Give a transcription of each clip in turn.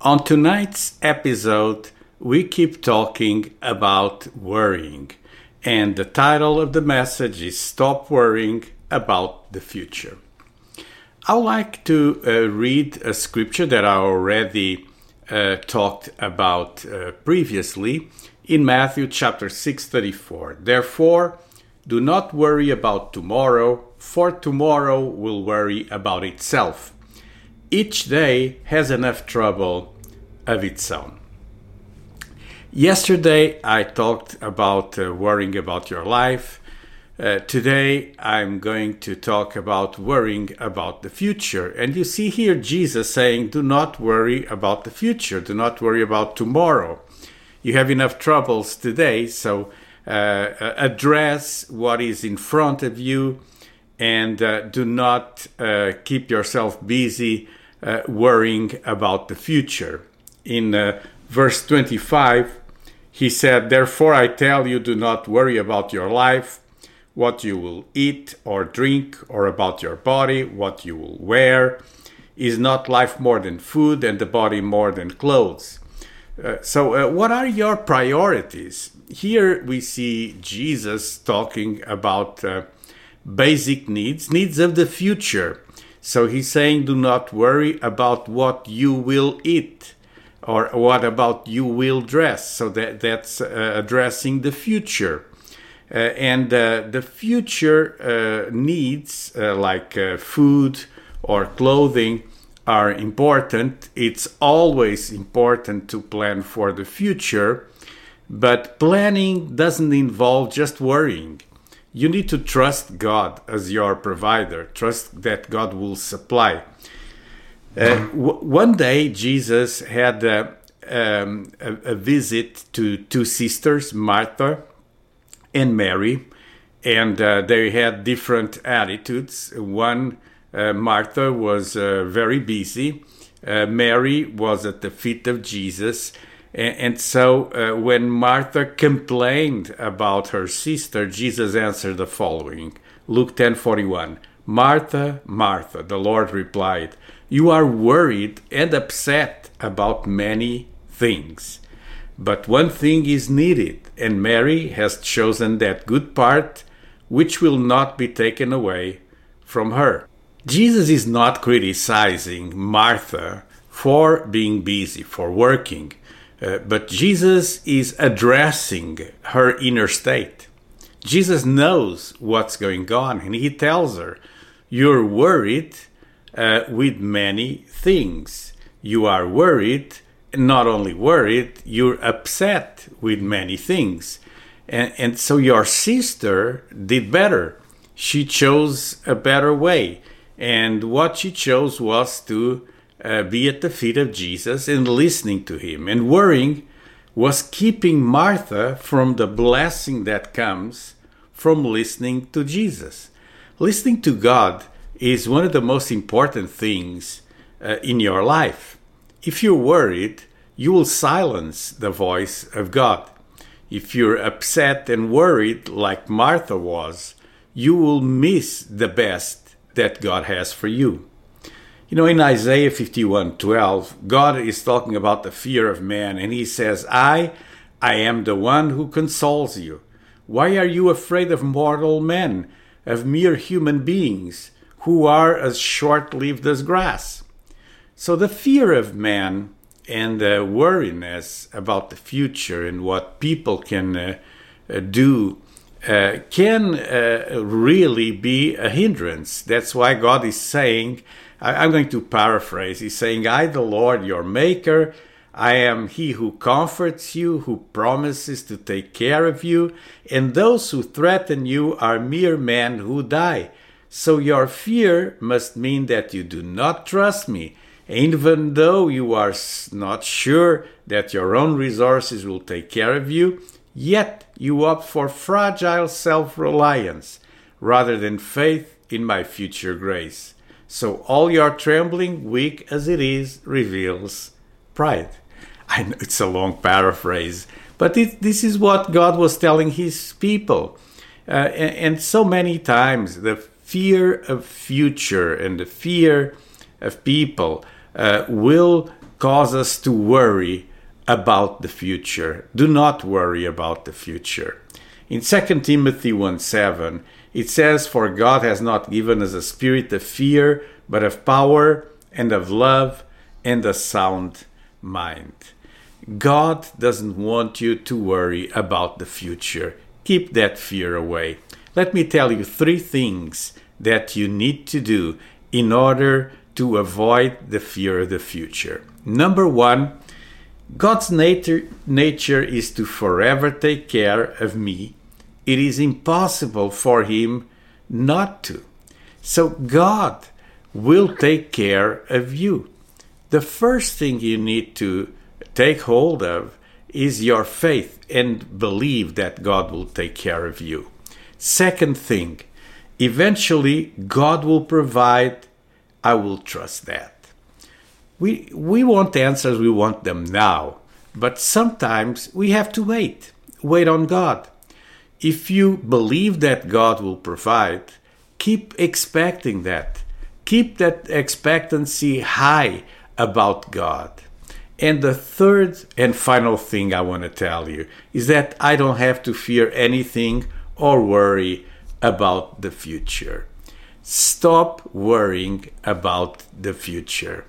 On tonight's episode, we keep talking about worrying, and the title of the message is Stop Worrying About the Future. I would like to uh, read a scripture that I already uh, talked about uh, previously in Matthew chapter 6:34. Therefore, do not worry about tomorrow, for tomorrow will worry about itself. Each day has enough trouble of its own. Yesterday, I talked about uh, worrying about your life. Uh, today, I'm going to talk about worrying about the future. And you see here Jesus saying, Do not worry about the future, do not worry about tomorrow. You have enough troubles today, so uh, address what is in front of you and uh, do not uh, keep yourself busy uh, worrying about the future. In uh, verse 25, he said, Therefore I tell you, do not worry about your life, what you will eat or drink, or about your body, what you will wear. Is not life more than food, and the body more than clothes? Uh, so, uh, what are your priorities? Here we see Jesus talking about uh, basic needs, needs of the future. So, he's saying, Do not worry about what you will eat or what about you will dress. So, that, that's uh, addressing the future. Uh, and the future needs, like food or clothing, are important. It's always important to plan for the future, but planning doesn't involve just worrying. You need to trust God as your provider, trust that God will supply. Uh, w- one day, Jesus had a, um, a, a visit to two sisters, Martha and Mary, and uh, they had different attitudes. One uh, Martha was uh, very busy. Uh, Mary was at the feet of Jesus. And, so uh, when Martha complained about her sister, Jesus answered the following Luke 10 41. Martha, Martha, the Lord replied, You are worried and upset about many things. But one thing is needed, and Mary has chosen that good part which will not be taken away from her. Jesus is not criticizing Martha for being busy, for working, uh, but Jesus is addressing her inner state. Jesus knows what's going on, and he tells her, You're worried uh, with many things. You are worried, not only worried, you're upset with many things. And, and so your sister did better. She chose a better way. And what she chose was to uh, be at the feet of Jesus and listening to him. And worrying was keeping Martha from the blessing that comes from listening to Jesus. Listening to God is one of the most important things uh, in your life. If you're worried, you will silence the voice of God. If you're upset and worried, like Martha was, you will miss the best that God has for you. You know, in Isaiah 51 12, God is talking about the fear of man, and he says, I, I am the one who consoles you. Why are you afraid of mortal men, of mere human beings, who are as short lived as grass? So the fear of man and the worriness about the future and what people can uh, uh, do uh, can uh, really be a hindrance. That's why God is saying, I, am going to paraphrase, He's saying, I, the Lord, your Maker, I am He who comforts you, who promises to take care of you, and those who threaten you are mere men who die. So your fear must mean that you do not trust me Even though you are not sure that your own resources will take care of you, yet you opt for fragile self reliance rather than faith in my future grace. So all your trembling, weak as it is, reveals pride. I know it's a long paraphrase, but it, this is what God was telling his people. Uh, and, and so many times the fear of future and the fear of people uh, will cause us to worry about the future. Do not worry about the future. In 2 Timothy 1 7, it says, For God has not given us a spirit of fear, but of power and of love and a sound mind. God doesn't want you to worry about the future. Keep that fear away. Let me tell you three things that you need to do in order to avoid the fear of the future. Number one, God's nature, nature is to forever take care of me. It is impossible for Him not to. So God will take care of you. The first thing you need to take hold of is your faith and believe that God will take care of you. Second thing, eventually God will provide I will trust that. We, we want answers, we want them now, but sometimes we have to wait. Wait on God. If you believe that God will provide, keep expecting that. Keep that expectancy high about God. And the third and final thing I want to tell you is that I don't have to fear anything or worry about the future. Stop worrying about the future.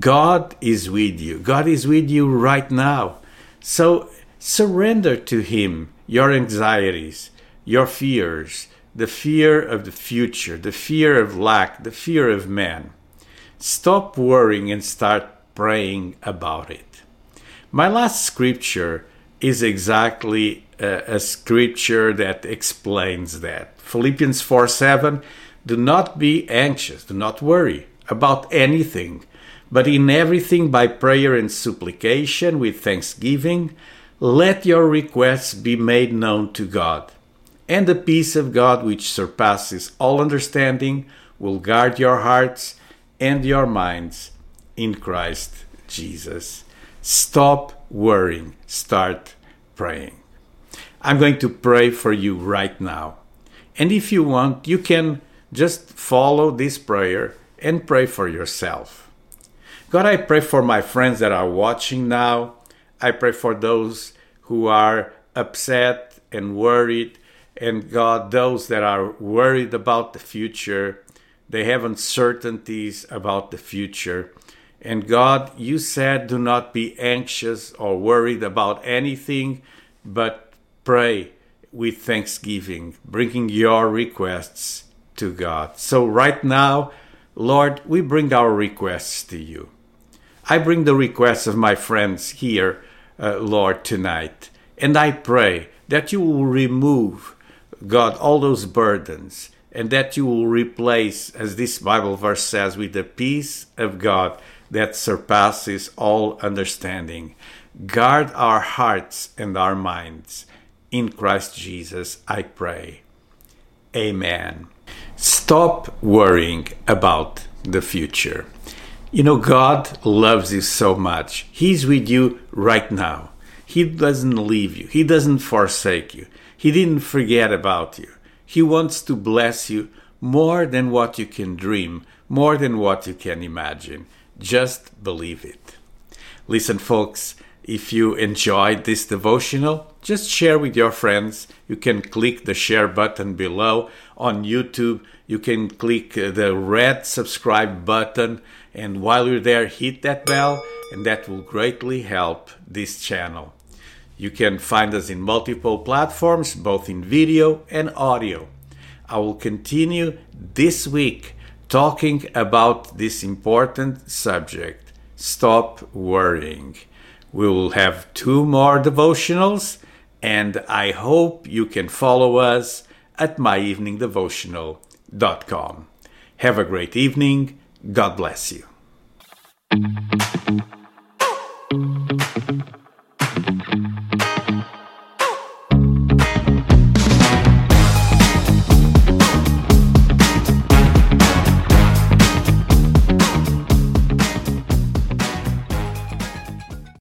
God is with you. God is with you right now. So surrender to Him your anxieties, your fears, the fear of the future, the fear of lack, the fear of man. Stop worrying and start praying about it. My last scripture is exactly a, a scripture that explains that. Philippians 4 7 do not be anxious, do not worry about anything, but in everything by prayer and supplication with thanksgiving, let your requests be made known to God. And the peace of God, which surpasses all understanding, will guard your hearts and your minds in Christ Jesus. Stop worrying, start praying. I'm going to pray for you right now. And if you want, you can just follow this prayer and pray for yourself. God, I pray for my friends that are watching now. I pray for those who are upset and worried. And God, those that are worried about the future, they have uncertainties about the future. And God, you said, do not be anxious or worried about anything, but pray with thanksgiving, bringing your requests to God. So, right now, Lord, we bring our requests to you. I bring the requests of my friends here, uh, Lord, tonight. And I pray that you will remove, God, all those burdens and that you will replace, as this Bible verse says, with the peace of God that surpasses all understanding. Guard our hearts and our minds. In Christ Jesus, I pray. Amen. Stop worrying about the future. You know, God loves you so much. He's with you right now. He doesn't leave you, He doesn't forsake you. He didn't forget about you. He wants to bless you more than what you can dream, more than what you can imagine. Just believe it. Listen, folks, if you enjoyed this devotional, just share with your friends. You can click the share button below on YouTube. You can click uh, the red subscribe button. And while you're there, hit that bell, and that will greatly help this channel. You can find us in multiple platforms, both in video and audio. I will continue this week talking about this important subject. Stop worrying. We will have two more devotionals, and I hope you can follow us at myeveningdevotional.com. Have a great evening. God bless you.